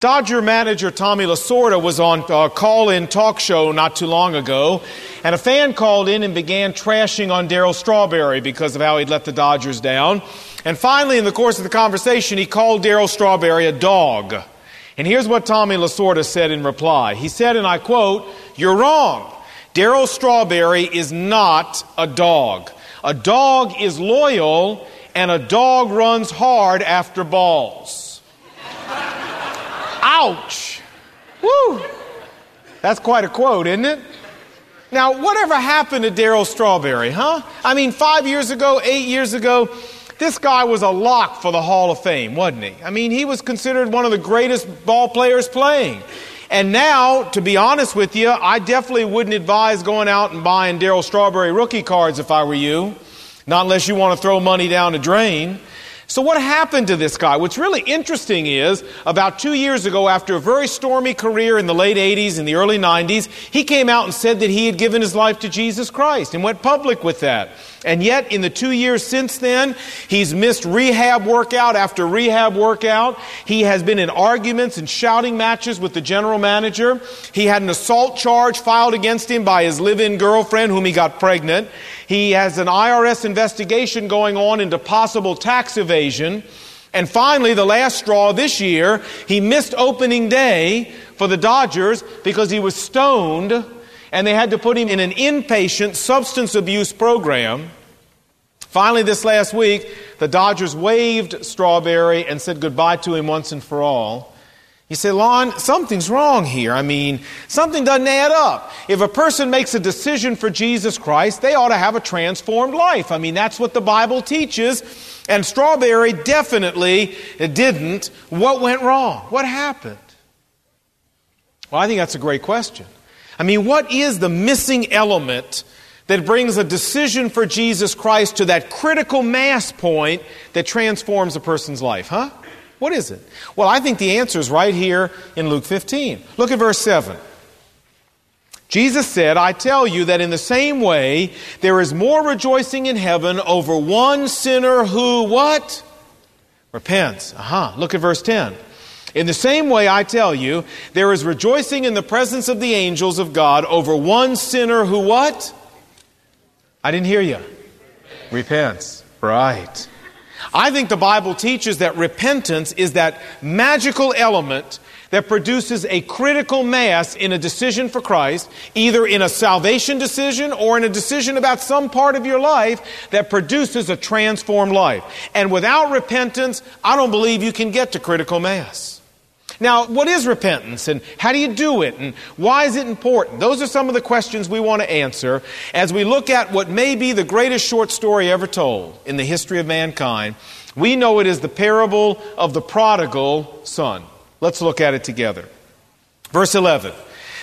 Dodger manager Tommy Lasorda was on a call-in talk show not too long ago, and a fan called in and began trashing on Darryl Strawberry because of how he'd let the Dodgers down. And finally, in the course of the conversation, he called Darryl Strawberry a dog. And here's what Tommy Lasorda said in reply. He said, and I quote, "You're wrong. Darryl Strawberry is not a dog. A dog is loyal, and a dog runs hard after balls." Ouch! Woo! That's quite a quote, isn't it? Now, whatever happened to Darryl Strawberry, huh? I mean, five years ago, eight years ago, this guy was a lock for the Hall of Fame, wasn't he? I mean, he was considered one of the greatest ball players playing. And now, to be honest with you, I definitely wouldn't advise going out and buying Darryl Strawberry rookie cards if I were you. Not unless you want to throw money down the drain. So, what happened to this guy? What's really interesting is about two years ago, after a very stormy career in the late 80s and the early 90s, he came out and said that he had given his life to Jesus Christ and went public with that. And yet, in the two years since then, he's missed rehab workout after rehab workout. He has been in arguments and shouting matches with the general manager. He had an assault charge filed against him by his live in girlfriend, whom he got pregnant. He has an IRS investigation going on into possible tax evasion. And finally, the last straw this year, he missed opening day for the Dodgers because he was stoned and they had to put him in an inpatient substance abuse program. Finally, this last week, the Dodgers waived Strawberry and said goodbye to him once and for all. You say, Lon, something's wrong here. I mean, something doesn't add up. If a person makes a decision for Jesus Christ, they ought to have a transformed life. I mean, that's what the Bible teaches. And Strawberry definitely didn't. What went wrong? What happened? Well, I think that's a great question. I mean, what is the missing element that brings a decision for Jesus Christ to that critical mass point that transforms a person's life, huh? What is it? Well, I think the answer is right here in Luke 15. Look at verse 7. Jesus said, I tell you that in the same way, there is more rejoicing in heaven over one sinner who what? Repents. Aha. Uh-huh. Look at verse 10. In the same way, I tell you, there is rejoicing in the presence of the angels of God over one sinner who what? I didn't hear you. Repents. Right. I think the Bible teaches that repentance is that magical element that produces a critical mass in a decision for Christ, either in a salvation decision or in a decision about some part of your life that produces a transformed life. And without repentance, I don't believe you can get to critical mass. Now, what is repentance and how do you do it and why is it important? Those are some of the questions we want to answer as we look at what may be the greatest short story ever told in the history of mankind. We know it is the parable of the prodigal son. Let's look at it together. Verse 11.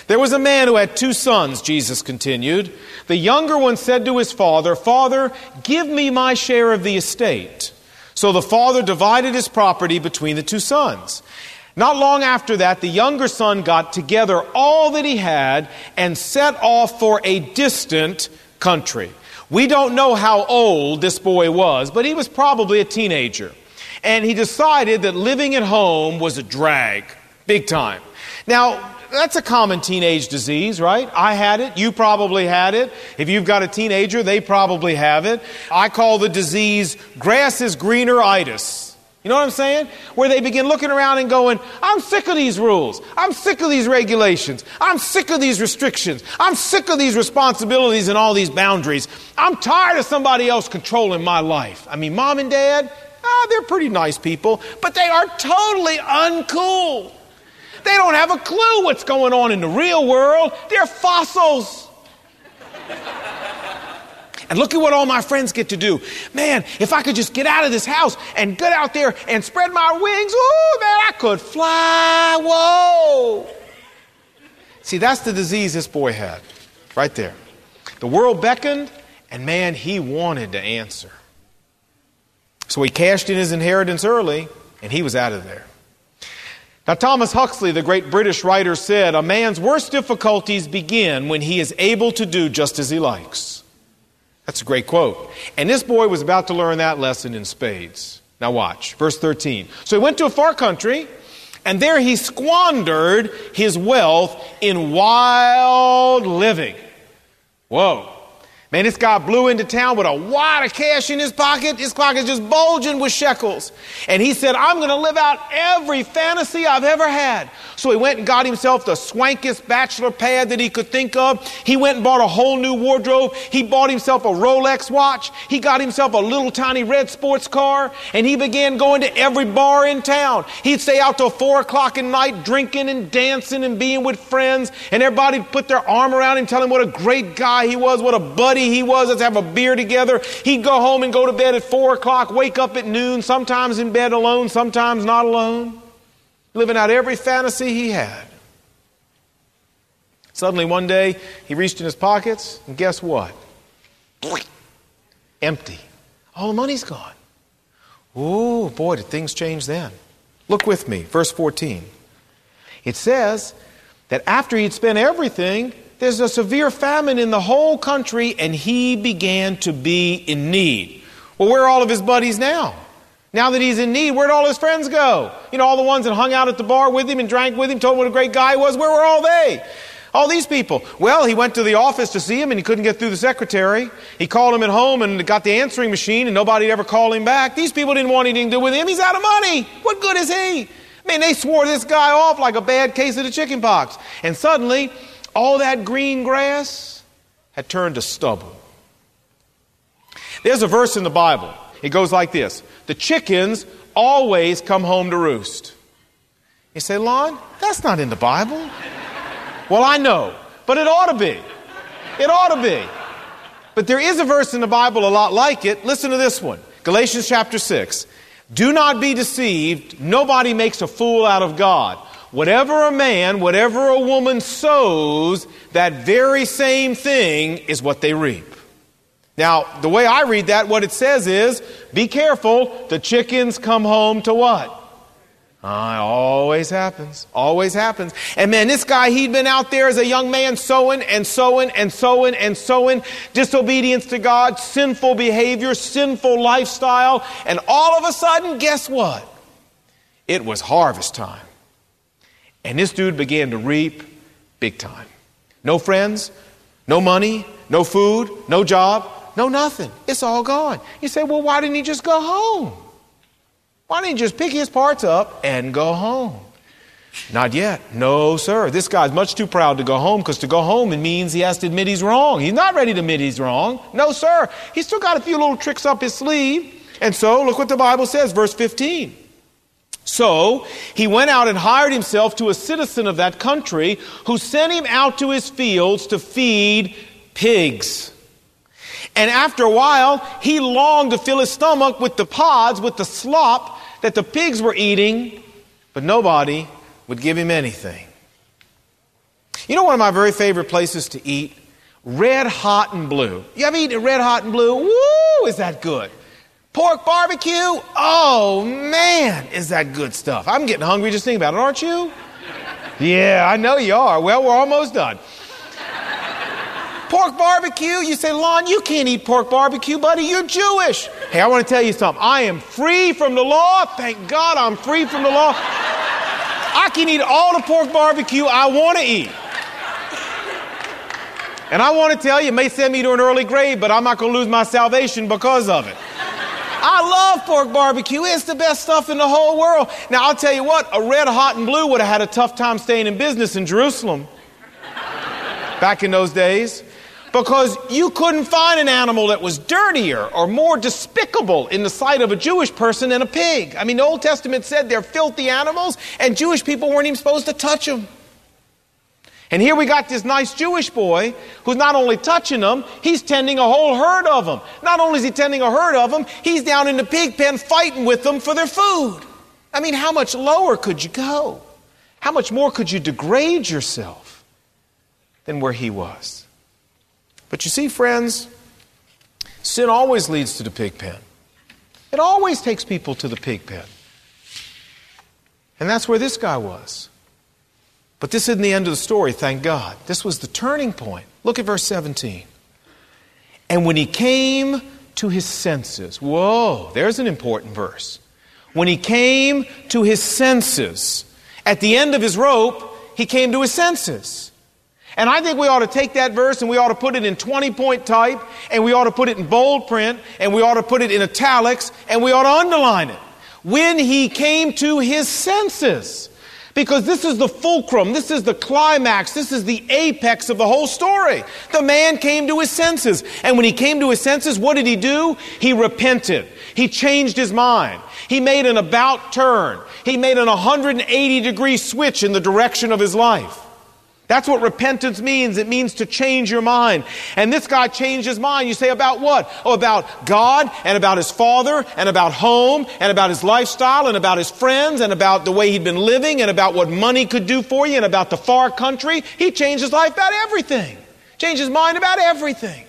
There was a man who had two sons, Jesus continued. The younger one said to his father, Father, give me my share of the estate. So the father divided his property between the two sons. Not long after that, the younger son got together all that he had and set off for a distant country. We don't know how old this boy was, but he was probably a teenager. And he decided that living at home was a drag, big time. Now, that's a common teenage disease, right? I had it. You probably had it. If you've got a teenager, they probably have it. I call the disease grass is greener itis. You know what I'm saying? Where they begin looking around and going, I'm sick of these rules. I'm sick of these regulations. I'm sick of these restrictions. I'm sick of these responsibilities and all these boundaries. I'm tired of somebody else controlling my life. I mean, mom and dad, ah, they're pretty nice people, but they are totally uncool. They don't have a clue what's going on in the real world. They're fossils. And look at what all my friends get to do. Man, if I could just get out of this house and get out there and spread my wings, ooh, man, I could fly. Whoa. See, that's the disease this boy had, right there. The world beckoned, and man, he wanted to answer. So he cashed in his inheritance early, and he was out of there. Now, Thomas Huxley, the great British writer, said, A man's worst difficulties begin when he is able to do just as he likes. That's a great quote. And this boy was about to learn that lesson in spades. Now, watch. Verse 13. So he went to a far country, And there he squandered his wealth in wild living. Whoa. Man, this guy blew into town with a wad of cash in his pocket. His pocket's just bulging with shekels. And he said, I'm going to live out every fantasy I've ever had. So he went and got himself the swankiest bachelor pad that he could think of. He went and bought a whole new wardrobe. He bought himself a Rolex watch. He got himself a little tiny red sports car. And he began going to every bar in town. He'd stay out till four o'clock at night drinking and dancing and being with friends. And everybody put their arm around him, telling him what a great guy he was, what a buddy buddy he was. Let's have a beer together. He'd go home and go to bed at four o'clock, wake up at noon, sometimes in bed alone, sometimes not alone, living out every fantasy he had. Suddenly, one day, he reached in his pockets, and guess what? Empty. All the money's gone. Oh, boy, did things change then. Look with me, verse 14. It says that after he'd spent everything, there's a severe famine in the whole country, and he began to be in need. Well, where are all of his buddies now? Now that he's in need, where'd all his friends go? You know, all the ones that hung out at the bar with him and drank with him, told him what a great guy he was, where were all they? All these people. Well, he went to the office to see him and he couldn't get through the secretary. He called him at home and got the answering machine and nobody ever called him back. These people didn't want anything to do with him. He's out of money. What good is he? I mean, they swore this guy off like a bad case of the chicken pox. And suddenly, all that green grass had turned to stubble. There's a verse in the Bible. It goes like this The chickens always come home to roost. You say, Lon, that's not in the Bible. well, I know, but it ought to be. It ought to be. But there is a verse in the Bible a lot like it. Listen to this one Galatians chapter 6. Do not be deceived. Nobody makes a fool out of God. Whatever a man, whatever a woman sows, that very same thing is what they reap. Now, the way I read that, what it says is, be careful, the chickens come home to what? It always happens. Always happens. And man, this guy, he'd been out there as a young man sowing and sowing and sowing and sowing disobedience to God, sinful behavior, sinful lifestyle. And all of a sudden, guess what? It was harvest time. And this dude began to reap big time. No friends, no money, no food, no job, no nothing. It's all gone. You say, well, why didn't he just go home? Why didn't he just pick his parts up and go home? Not yet. No, sir. This guy's much too proud to go home because to go home it means he has to admit he's wrong. He's not ready to admit he's wrong. No, sir. He's still got a few little tricks up his sleeve. And so, look what the Bible says, verse 15. So he went out and hired himself to a citizen of that country who sent him out to his fields to feed pigs. And after a while, he longed to fill his stomach with the pods, with the slop that the pigs were eating, but nobody would give him anything. You know one of my very favorite places to eat? Red Hot and Blue. You ever eaten Red Hot and Blue? Woo, is that good? Pork barbecue? Oh man, is that good stuff. I'm getting hungry just thinking about it, aren't you? Yeah, I know you are. Well, we're almost done. Pork barbecue? You say, Lon, you can't eat pork barbecue, buddy. You're Jewish. Hey, I want to tell you something. I am free from the law. Thank God I'm free from the law. I can eat all the pork barbecue I want to eat. And I want to tell you, it may send me to an early grave, but I'm not going to lose my salvation because of it. I love pork barbecue. It's the best stuff in the whole world. Now, I'll tell you what, a red, hot, and blue would have had a tough time staying in business in Jerusalem back in those days because you couldn't find an animal that was dirtier or more despicable in the sight of a Jewish person than a pig. I mean, the Old Testament said they're filthy animals, and Jewish people weren't even supposed to touch them. And here we got this nice Jewish boy who's not only touching them, he's tending a whole herd of them. Not only is he tending a herd of them, he's down in the pig pen fighting with them for their food. I mean, how much lower could you go? How much more could you degrade yourself than where he was? But you see, friends, sin always leads to the pig pen. It always takes people to the pig pen. And that's where this guy was. But this isn't the end of the story, thank God. This was the turning point. Look at verse 17. And when he came to his senses, whoa, there's an important verse. When he came to his senses At the end of his rope, he came to his senses. And I think we ought to take that verse and we ought to put it in 20 point type, and we ought to put it in bold print, and we ought to put it in italics, and we ought to underline it. When he came to his senses. Because this is the fulcrum, this is the climax, this is the apex of the whole story. The man came to his senses. And when he came to his senses, what did he do? He repented. He changed his mind. He made an about turn. He made an 180 degree switch in the direction of his life. That's what repentance means. It means to change your mind. And this guy changed his mind. You say, about what? Oh, about God and about his father and about home and about his lifestyle and about his friends and about the way he'd been living and about what money could do for you and about the far country. He changed his life about everything. Changed his mind about everything.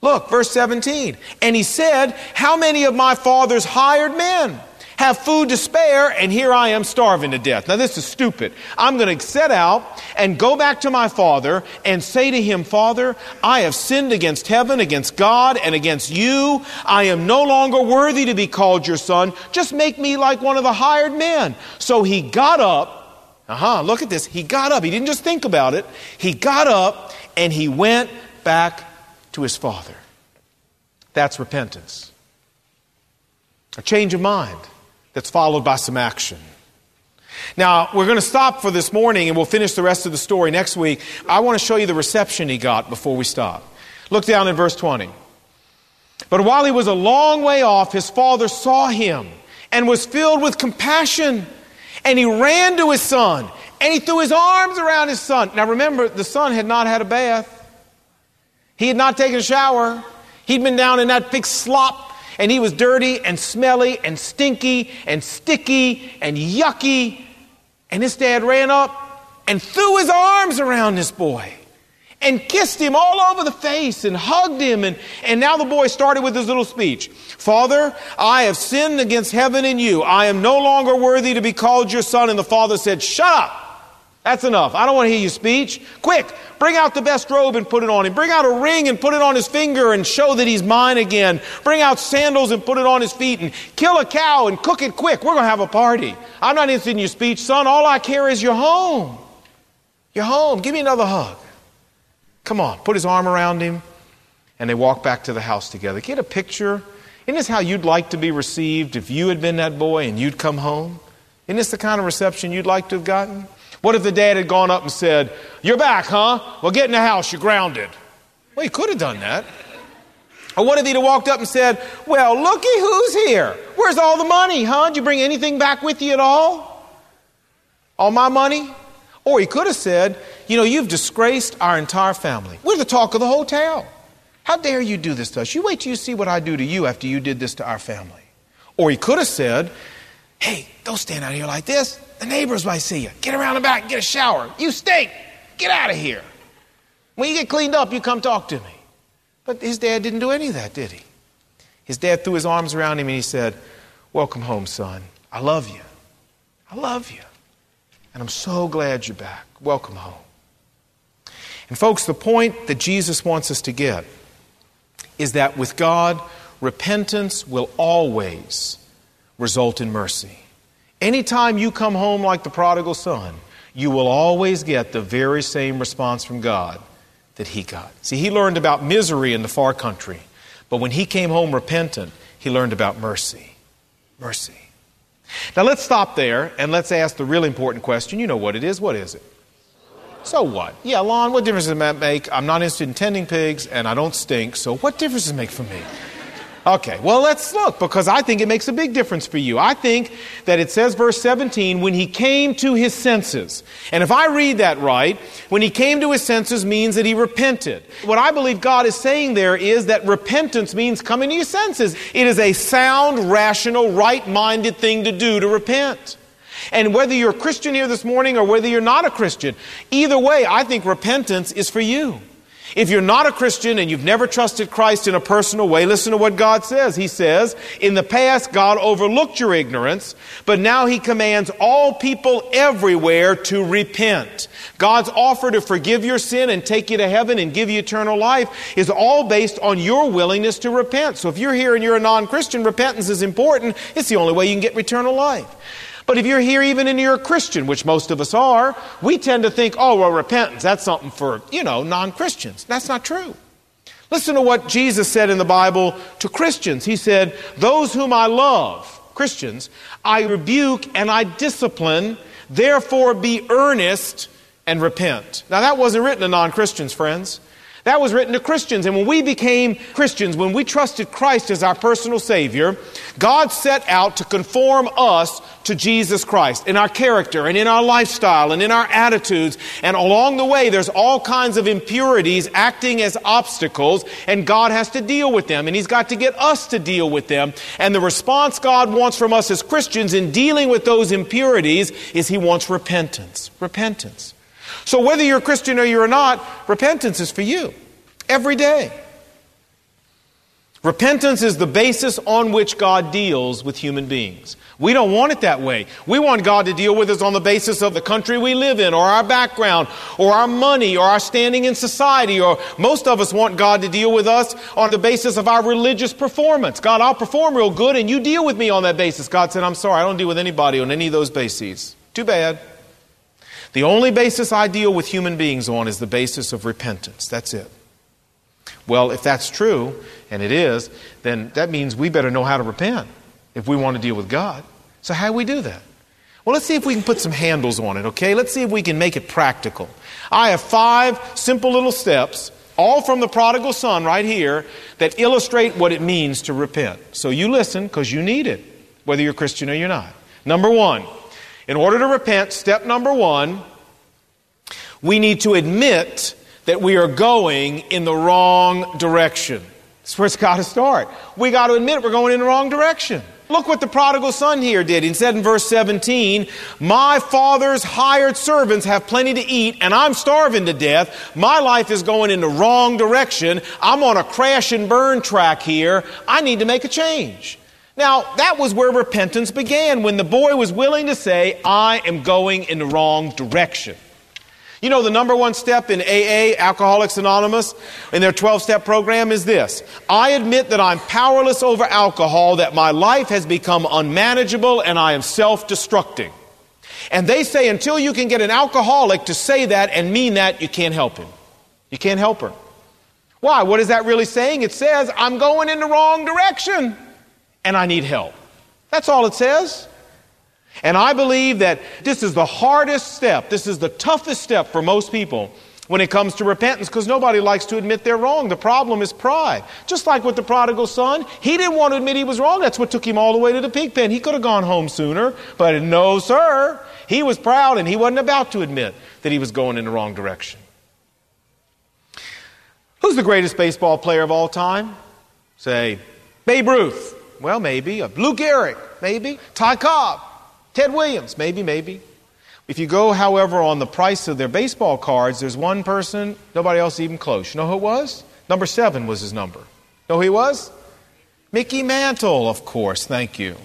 Look, verse 17. And he said, How many of my father's hired men? Have food to spare, and here I am starving to death. Now, this is stupid. I'm going to set out and go back to my father and say to him, Father, I have sinned against heaven, against God, and against you. I am no longer worthy to be called your son. Just make me like one of the hired men. So he got up. Uh huh, look at this. He got up. He didn't just think about it. He got up and he went back to his father. That's repentance. A change of mind that's followed by some action. Now, we're going to stop for this morning and we'll finish the rest of the story next week. I want to show you the reception he got before we stop. Look down in verse 20. But while he was a long way off, his father saw him and was filled with compassion. And he ran to his son and he threw his arms around his son. Now remember, the son had not had a bath, he had not taken a shower, he'd been down in that big slop and he was dirty and smelly and stinky and sticky and yucky. And his dad ran up and threw his arms around this boy and kissed him all over the face and hugged him. And, and now the boy started with his little speech Father, I have sinned against heaven and you. I am no longer worthy to be called your son. And the father said, Shut up. That's enough. I don't want to hear your speech. Quick, bring out the best robe and put it on him. Bring out a ring and put it on his finger and show that he's mine again. Bring out sandals and put it on his feet and kill a cow and cook it quick. We're going to have a party. I'm not interested in your speech, son. All I care is you're home. You're home. Give me another hug. Come on. Put his arm around him. And they walk back to the house together. Get a picture. Isn't this how you'd like to be received if you had been that boy and you'd come home? Isn't this the kind of reception you'd like to have gotten? What if the dad had gone up and said, You're back, huh? Well, get in the house, you're grounded. Well, he could have done that. Or what if he'd have walked up and said, Well, looky who's here. Where's all the money, huh? Did you bring anything back with you at all? All my money? Or he could have said, You know, you've disgraced our entire family. We're the talk of the whole town. How dare you do this to us? You wait till you see what I do to you after you did this to our family. Or he could have said, Hey, don't stand out here like this. The neighbors might see you. Get around the back get a shower. You stink. Get out of here. When you get cleaned up, you come talk to me. But his dad didn't do any of that, did he? His dad threw his arms around him and he said, Welcome home, son. I love you. I love you. And I'm so glad you're back. Welcome home. And, folks, the point that Jesus wants us to get is that with God, repentance will always result in mercy. Anytime you come home like the prodigal son, you will always get the very same response from God that he got. See, he learned about misery in the far country, but when he came home repentant, he learned about mercy. Mercy. Now let's stop there and let's ask the real important question. You know what it is. What is it? So what? Yeah, Lon, what difference does that make? I'm not interested in tending pigs and I don't stink, so what difference does it make for me? Okay, well, let's look because I think it makes a big difference for you. I think that it says, verse 17, when he came to his senses. And if I read that right, when he came to his senses means that he repented. What I believe God is saying there is that repentance means coming to your senses. It is a sound, rational, right minded thing to do to repent. And whether you're a Christian here this morning or whether you're not a Christian, either way, I think repentance is for you. If you're not a Christian and you've never trusted Christ in a personal way, listen to what God says. He says, In the past, God overlooked your ignorance, but now He commands all people everywhere to repent. God's offer to forgive your sin and take you to heaven and give you eternal life is all based on your willingness to repent. So if you're here and you're a non Christian, repentance is important. It's the only way you can get eternal life. But if you're here even and you're a Christian, which most of us are, we tend to think, oh, well, repentance, that's something for, you know, non Christians. That's not true. Listen to what Jesus said in the Bible to Christians. He said, Those whom I love, Christians, I rebuke and I discipline, therefore be earnest and repent. Now, that wasn't written to non Christians, friends. That was written to Christians. And when we became Christians, when we trusted Christ as our personal Savior, God set out to conform us to Jesus Christ in our character and in our lifestyle and in our attitudes. And along the way, there's all kinds of impurities acting as obstacles, and God has to deal with them. And He's got to get us to deal with them. And the response God wants from us as Christians in dealing with those impurities is He wants repentance. Repentance. So whether you're a Christian or you're not, repentance is for you every day. Repentance is the basis on which God deals with human beings. We don't want it that way. We want God to deal with us on the basis of the country we live in, or our background, or our money, or our standing in society, or most of us want God to deal with us on the basis of our religious performance. God, I'll perform real good, and you deal with me on that basis. God said, I'm sorry, I don't deal with anybody on any of those bases. Too bad. The only basis I deal with human beings on is the basis of repentance. That's it. Well, if that's true, and it is, then that means we better know how to repent if we want to deal with God. So, how do we do that? Well, let's see if we can put some handles on it, okay? Let's see if we can make it practical. I have five simple little steps, all from the prodigal son right here, that illustrate what it means to repent. So, you listen because you need it, whether you're Christian or you're not. Number one, in order to repent, step number one, we need to admit that we are going in the wrong direction. That's where it's got to start. We got to admit we're going in the wrong direction. Look what the prodigal son here did. He said in verse 17, My father's hired servants have plenty to eat, and I'm starving to death. My life is going in the wrong direction. I'm on a crash and burn track here. I need to make a change. Now, that was where repentance began, when the boy was willing to say, I am going in the wrong direction. You know, the number one step in AA, Alcoholics Anonymous, in their 12 step program is this I admit that I'm powerless over alcohol, that my life has become unmanageable, and I am self destructing. And they say until you can get an alcoholic to say that and mean that, you can't help him. You can't help her. Why? What is that really saying? It says, I'm going in the wrong direction and I need help. That's all it says. And I believe that this is the hardest step, this is the toughest step for most people when it comes to repentance because nobody likes to admit they're wrong. The problem is pride. Just like with the prodigal son, he didn't want to admit he was wrong. That's what took him all the way to the pig pen. He could have gone home sooner, but no, sir. He was proud and he wasn't about to admit that he was going in the wrong direction. Who's the greatest baseball player of all time? Say, Babe Ruth. Well, maybe. Lou Gehrig, maybe. Ty Cobb, Ted Williams, maybe, maybe. If you go, however, on the price of their baseball cards, there's one person, nobody else even close. You know who it was? Number seven was his number. Know who he was? Mickey Mantle, of course. Thank you.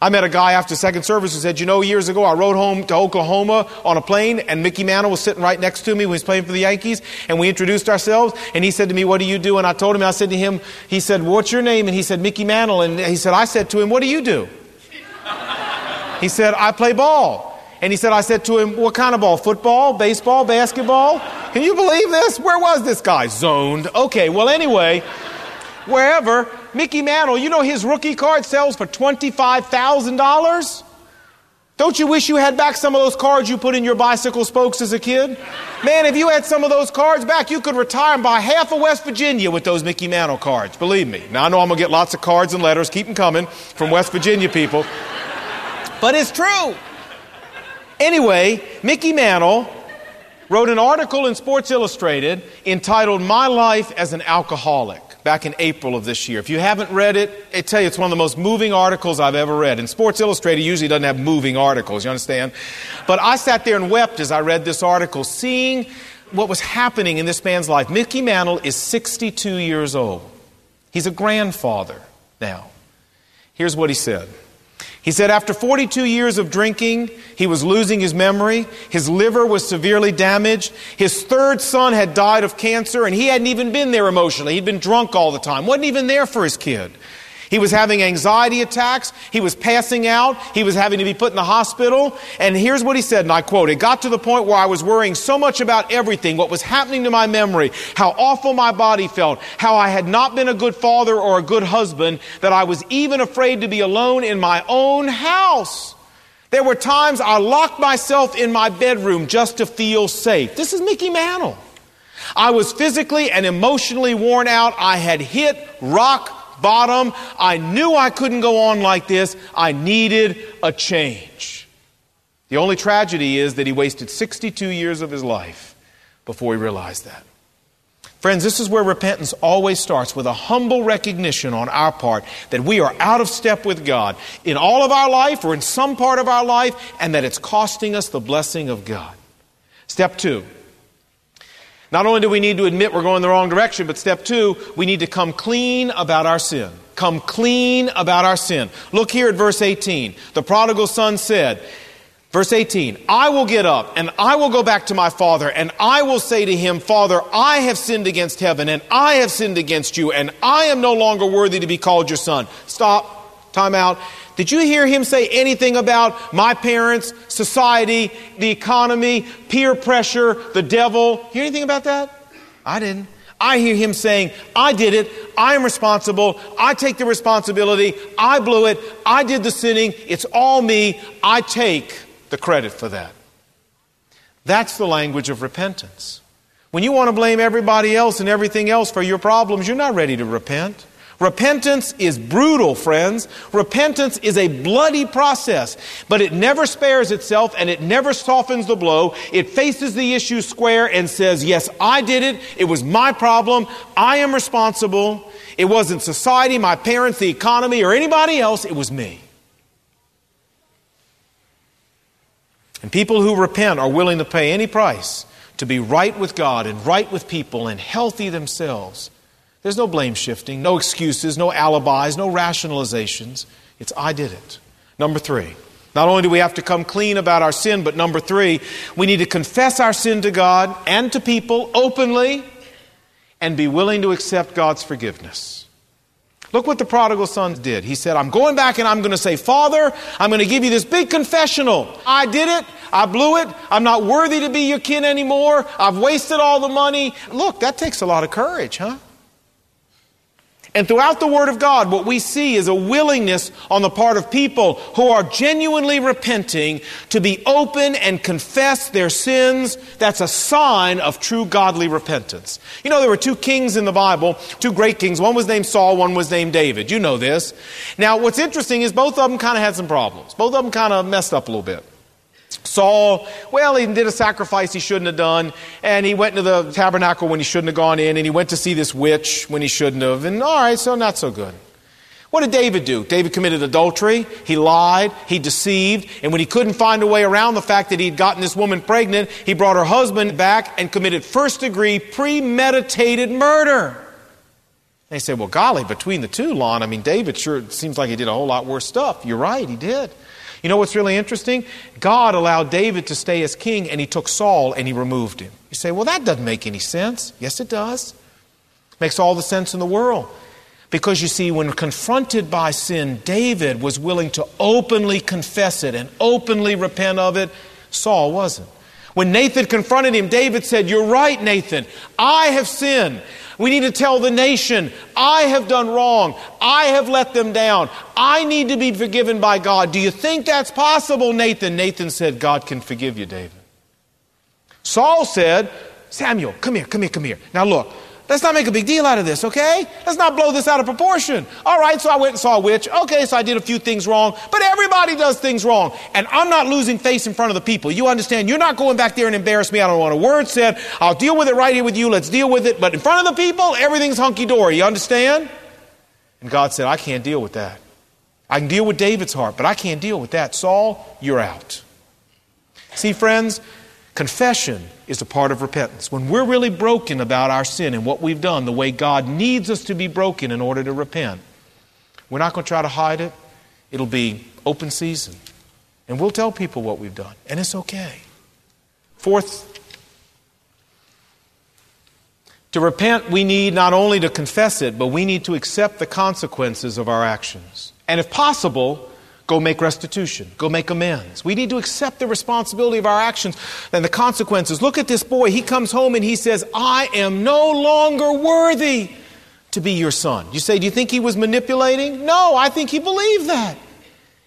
I met a guy after second service who said, You know, years ago I rode home to Oklahoma on a plane, and Mickey Mantle was sitting right next to me when he was playing for the Yankees, and we introduced ourselves, and he said to me, What do you do? And I told him, I said to him, He said, What's your name? And he said, Mickey Mantle. And he said, I said to him, What do you do? He said, I play ball. And he said, I said to him, What kind of ball? Football, baseball, basketball? Can you believe this? Where was this guy? Zoned. Okay, well, anyway, wherever, Mickey Mantle, you know his rookie card sells for $25,000? Don't you wish you had back some of those cards you put in your bicycle spokes as a kid? Man, if you had some of those cards back, you could retire and buy half of West Virginia with those Mickey Mantle cards. Believe me. Now, I know I'm going to get lots of cards and letters. Keep them coming from West Virginia people. But it's true. Anyway, Mickey Mantle wrote an article in Sports Illustrated entitled My Life as an Alcoholic back in April of this year. If you haven't read it, I tell you, it's one of the most moving articles I've ever read. And Sports Illustrated usually doesn't have moving articles, you understand? But I sat there and wept as I read this article, seeing what was happening in this man's life. Mickey Mantle is 62 years old. He's a grandfather now. Here's what he said. He said after 42 years of drinking, he was losing his memory. His liver was severely damaged. His third son had died of cancer, and he hadn't even been there emotionally. He'd been drunk all the time, wasn't even there for his kid. He was having anxiety attacks. He was passing out. He was having to be put in the hospital. And here's what he said, and I quote It got to the point where I was worrying so much about everything, what was happening to my memory, how awful my body felt, how I had not been a good father or a good husband, that I was even afraid to be alone in my own house. There were times I locked myself in my bedroom just to feel safe. This is Mickey Mantle. I was physically and emotionally worn out. I had hit rock bottom. I knew I couldn't go on like this. I needed a change. The only tragedy is that he wasted 62 years of his life before he realized that. Friends, this is where repentance always starts with a humble recognition on our part that we are out of step with God in all of our life or in some part of our life and that it's costing us the blessing of God. Step two, not only do we need to admit we're going the wrong direction, but step two, we need to come clean about our sin. Come clean about our sin. Look here at verse 18. The prodigal son said, Verse 18, I will get up and I will go back to my father and I will say to him, Father, I have sinned against heaven and I have sinned against you and I am no longer worthy to be called your son. Stop. Time out. Did you hear him say anything about my parents, society, the economy, peer pressure, the devil? Hear anything about that? I didn't. I hear him saying, I did it. I am responsible. I take the responsibility. I blew it. I did the sinning. It's all me. I take the credit for that. That's the language of repentance. When you want to blame everybody else and everything else for your problems, you're not ready to repent. Repentance is brutal, friends. Repentance is a bloody process, but it never spares itself and it never softens the blow. It faces the issue square and says, Yes, I did it. It was my problem. I am responsible. It wasn't society, my parents, the economy, or anybody else. It was me. And people who repent are willing to pay any price to be right with God and right with people and healthy themselves. There's no blame shifting, no excuses, no alibis, no rationalizations. It's I did it. Number three, not only do we have to come clean about our sin, but number three, we need to confess our sin to God and to people openly and be willing to accept God's forgiveness. Look what the prodigal son did. He said, I'm going back and I'm going to say, Father, I'm going to give you this big confessional. I did it. I blew it. I'm not worthy to be your kin anymore. I've wasted all the money. Look, that takes a lot of courage, huh? And throughout the Word of God, what we see is a willingness on the part of people who are genuinely repenting to be open and confess their sins. That's a sign of true godly repentance. You know, there were two kings in the Bible, two great kings. One was named Saul, one was named David. You know this. Now, what's interesting is both of them kind of had some problems. Both of them kind of messed up a little bit. Saul, well, he did a sacrifice he shouldn't have done, and he went into the tabernacle when he shouldn't have gone in, and he went to see this witch when he shouldn't have, and all right, so not so good. What did David do? David committed adultery, he lied, he deceived, and when he couldn't find a way around the fact that he'd gotten this woman pregnant, he brought her husband back and committed first degree premeditated murder. They say, well, golly, between the two, Lon, I mean, David sure seems like he did a whole lot worse stuff. You're right, he did. You know what's really interesting? God allowed David to stay as king and he took Saul and he removed him. You say, well, that doesn't make any sense. Yes, it does. Makes all the sense in the world. Because you see, when confronted by sin, David was willing to openly confess it and openly repent of it. Saul wasn't. When Nathan confronted him, David said, You're right, Nathan. I have sinned. We need to tell the nation, I have done wrong. I have let them down. I need to be forgiven by God. Do you think that's possible, Nathan? Nathan said, God can forgive you, David. Saul said, Samuel, come here, come here, come here. Now look, Let's not make a big deal out of this, okay? Let's not blow this out of proportion. All right, so I went and saw a witch. Okay, so I did a few things wrong, but everybody does things wrong. And I'm not losing face in front of the people. You understand? You're not going back there and embarrass me. I don't want a word said. I'll deal with it right here with you. Let's deal with it. But in front of the people, everything's hunky dory. You understand? And God said, I can't deal with that. I can deal with David's heart, but I can't deal with that. Saul, you're out. See, friends, Confession is a part of repentance. When we're really broken about our sin and what we've done, the way God needs us to be broken in order to repent, we're not going to try to hide it. It'll be open season. And we'll tell people what we've done, and it's okay. Fourth, To repent, we need not only to confess it, but we need to accept the consequences of our actions. And if possible, go make restitution, go make amends. We need to accept the responsibility of our actions and the consequences. Look at this boy. He comes home and he says, I am no longer worthy to be your son. You say, Do you think he was manipulating? No, I think he believed that.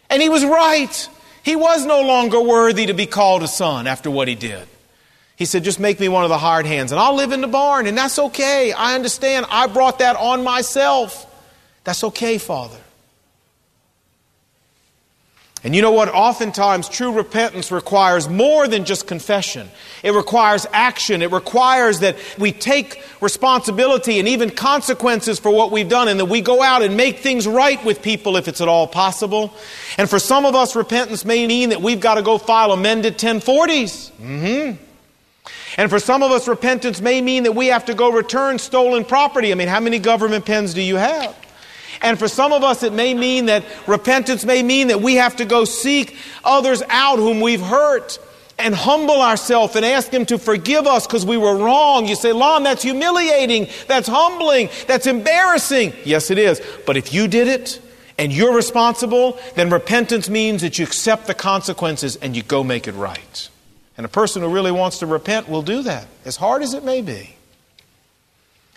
And he was right. He was no longer worthy to be called a son after what he did. He said, Just make me one of the hard hands, and I'll live in the barn, and that's okay. I understand. I brought that on myself. That's okay, Father. And you know what? Oftentimes, true repentance requires more than just confession. It requires action. It requires that we take responsibility and even consequences for what we've done and that we go out and make things right with people if it's at all possible. And for some of us, repentance may mean that we've got to go file amended 1040s. Mm-hmm. And for some of us, repentance may mean that we have to go return stolen property. I mean, how many government pens do you have? And for some of us, it may mean that repentance may mean that we have to go seek others out whom we've hurt and humble ourselves and ask Him to forgive us because we were wrong. You say, Lon, that's humiliating, that's humbling, that's embarrassing. Yes, it is. But if you did it and you're responsible, then repentance means that you accept the consequences and you go make it right. And a person who really wants to repent will do that, as hard as it may be.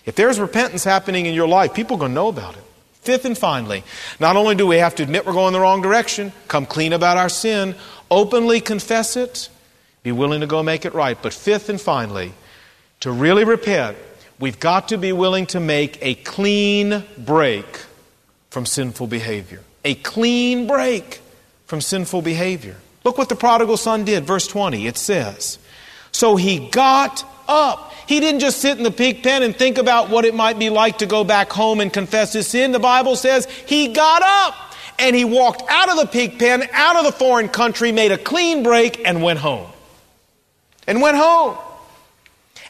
If there's repentance happening in your life, people are going to know about it. Fifth and finally, not only do we have to admit we're going the wrong direction, come clean about our sin, openly confess it, be willing to go make it right, but fifth and finally, to really repent, we've got to be willing to make a clean break from sinful behavior. A clean break from sinful behavior. Look what the prodigal son did, verse 20. It says, So he got up. He didn't just sit in the pig pen and think about what it might be like to go back home and confess his sin. The Bible says he got up and he walked out of the pig pen, out of the foreign country, made a clean break, and went home. And went home.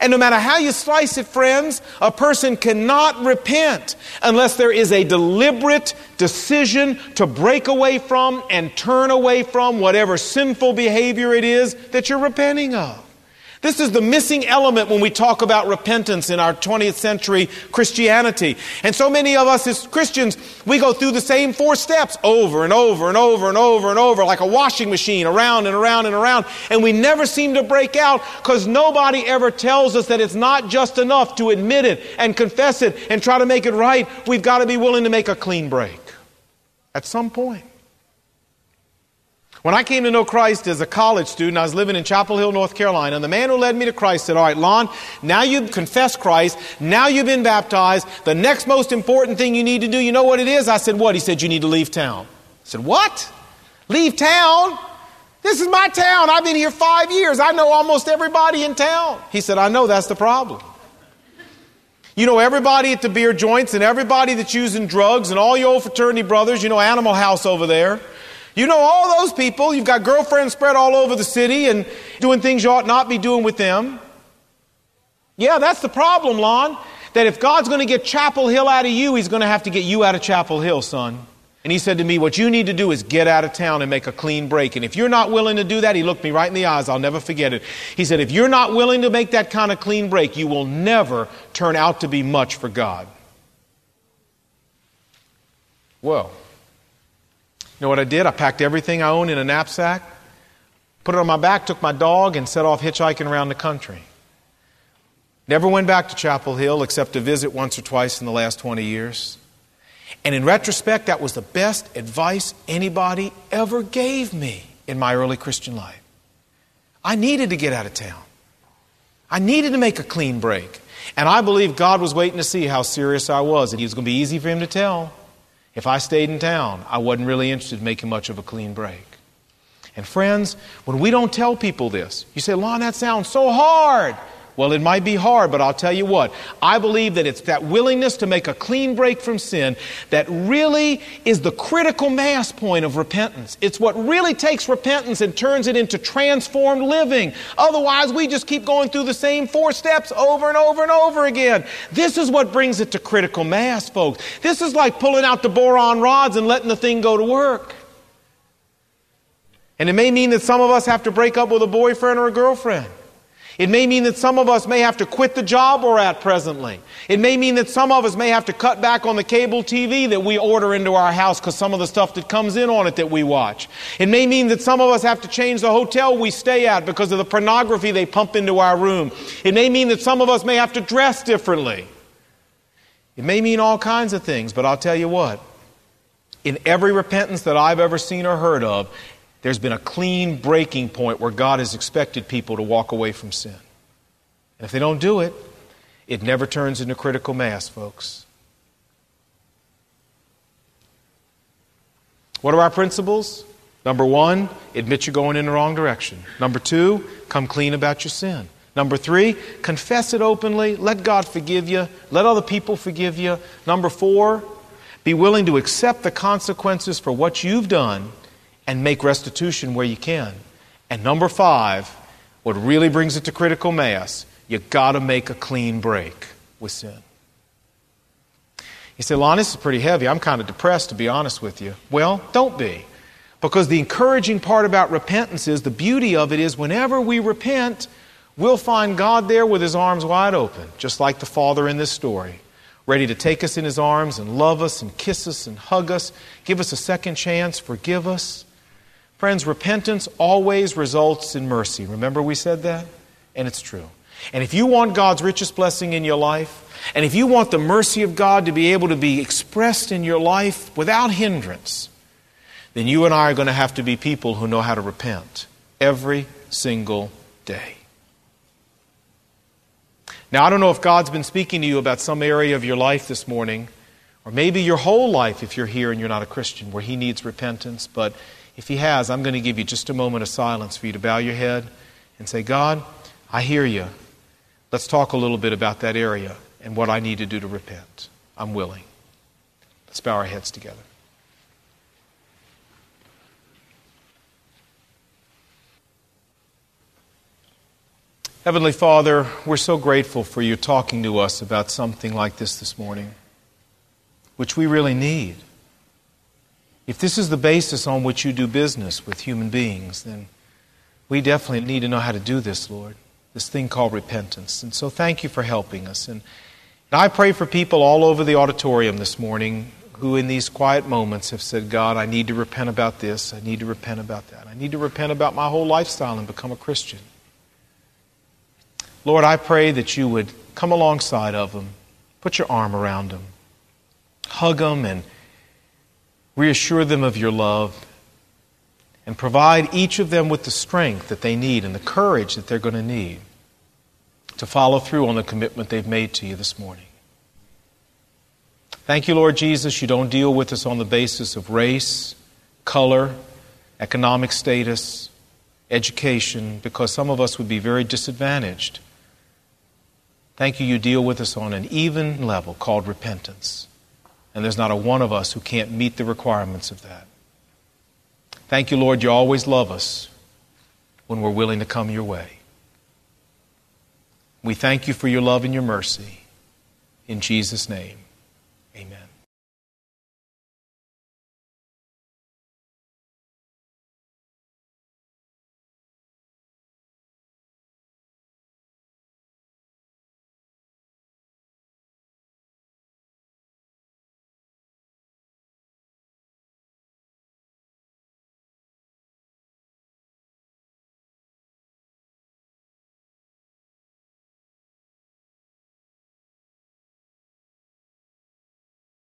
And no matter how you slice it, friends, a person cannot repent unless there is a deliberate decision to break away from and turn away from whatever sinful behavior it is that you're repenting of. This is the missing element when we talk about repentance in our 20th century Christianity. And so many of us as Christians, we go through the same four steps over and over and over and over and over like a washing machine around and around and around. And we never seem to break out because nobody ever tells us that it's not just enough to admit it and confess it and try to make it right. We've got to be willing to make a clean break at some point. When I came to know Christ as a college student, I was living in Chapel Hill, North Carolina, and the man who led me to Christ said, All right, Lon, now you've confessed Christ, now you've been baptized, the next most important thing you need to do, you know what it is? I said, What? He said, You need to leave town. I said, What? Leave town? This is my town. I've been here five years. I know almost everybody in town. He said, I know that's the problem. You know everybody at the beer joints and everybody that's using drugs and all your old fraternity brothers, you know Animal House over there. You know all those people. You've got girlfriends spread all over the city and doing things you ought not be doing with them. Yeah, that's the problem, Lon. That if God's going to get Chapel Hill out of you, He's going to have to get you out of Chapel Hill, son. And he said to me, What you need to do is get out of town and make a clean break. And if you're not willing to do that, he looked me right in the eyes. I'll never forget it. He said, If you're not willing to make that kind of clean break, you will never turn out to be much for God. Well, know what I did? I packed everything I owned in a knapsack, put it on my back, took my dog, and set off hitchhiking around the country. Never went back to Chapel Hill except to visit once or twice in the last 20 years. And in retrospect, that was the best advice anybody ever gave me in my early Christian life. I needed to get out of town. I needed to make a clean break. And I believe God was waiting to see how serious I was, and He was going to be easy for Him to tell. If I stayed in town, I wasn't really interested in making much of a clean break. And friends, when we don't tell people this, you say, Lon, that sounds so hard. Well, it might be hard, but I'll tell you what. I believe that it's that willingness to make a clean break from sin that really is the critical mass point of repentance. It's what really takes repentance and turns it into transformed living. Otherwise, we just keep going through the same four steps over and over and over again. This is what brings it to critical mass, folks. This is like pulling out the boron rods and letting the thing go to work. And it may mean that some of us have to break up with a boyfriend or a girlfriend. It may mean that some of us may have to quit the job we're at presently. It may mean that some of us may have to cut back on the cable TV that we order into our house because some of the stuff that comes in on it that we watch. It may mean that some of us have to change the hotel we stay at because of the pornography they pump into our room. It may mean that some of us may have to dress differently. It may mean all kinds of things, but I'll tell you what. In every repentance that I've ever seen or heard of, there's been a clean breaking point where God has expected people to walk away from sin. And if they don't do it, it never turns into critical mass, folks. What are our principles? Number one, admit you're going in the wrong direction. Number two, come clean about your sin. Number three, confess it openly. Let God forgive you. Let other people forgive you. Number four, be willing to accept the consequences for what you've done and make restitution where you can. And number five, what really brings it to critical mass, you got to make a clean break with sin. You say, Lon, this is pretty heavy. I'm kind of depressed, to be honest with you. Well, don't be. Because the encouraging part about repentance is the beauty of it is whenever we repent, we'll find God there with his arms wide open, just like the Father in this story, ready to take us in his arms and love us and kiss us and hug us, give us a second chance, forgive us. Friends, repentance always results in mercy. Remember we said that? And it's true. And if you want God's richest blessing in your life, and if you want the mercy of God to be able to be expressed in your life without hindrance, then you and I are going to have to be people who know how to repent every single day. Now, I don't know if God's been speaking to you about some area of your life this morning, or maybe your whole life if you're here and you're not a Christian, where He needs repentance, but if He has, I'm going to give you just a moment of silence for you to bow your head and say, God, I hear you. Let's talk a little bit about that area and what I need to do to repent. I'm willing. Let's bow our heads together. Heavenly Father, we're so grateful for you talking to us about something like this this morning, which we really need. If this is the basis on which you do business with human beings, then we definitely need to know how to do this, Lord, this thing called repentance. And so thank you for helping us. And, I pray for people all over the auditorium this morning who, in these quiet moments, have said, God, I need to repent about this. I need to repent about that. I need to repent about my whole lifestyle and become a Christian. Lord, I pray that you would come alongside of them, put your arm around them, hug them, and reassure them of your love, and provide each of them with the strength that they need and the courage that they're going to need to follow through on the commitment they've made to you this morning. Thank you, Lord Jesus. You don't deal with us on the basis of race, color, economic status, education, because some of us would be very disadvantaged. Thank you, you deal with us on an even level called repentance. And there's not a one of us who can't meet the requirements of that. Thank you, Lord, you always love us when we're willing to come your way. We thank you for your love and your mercy. In Jesus' name.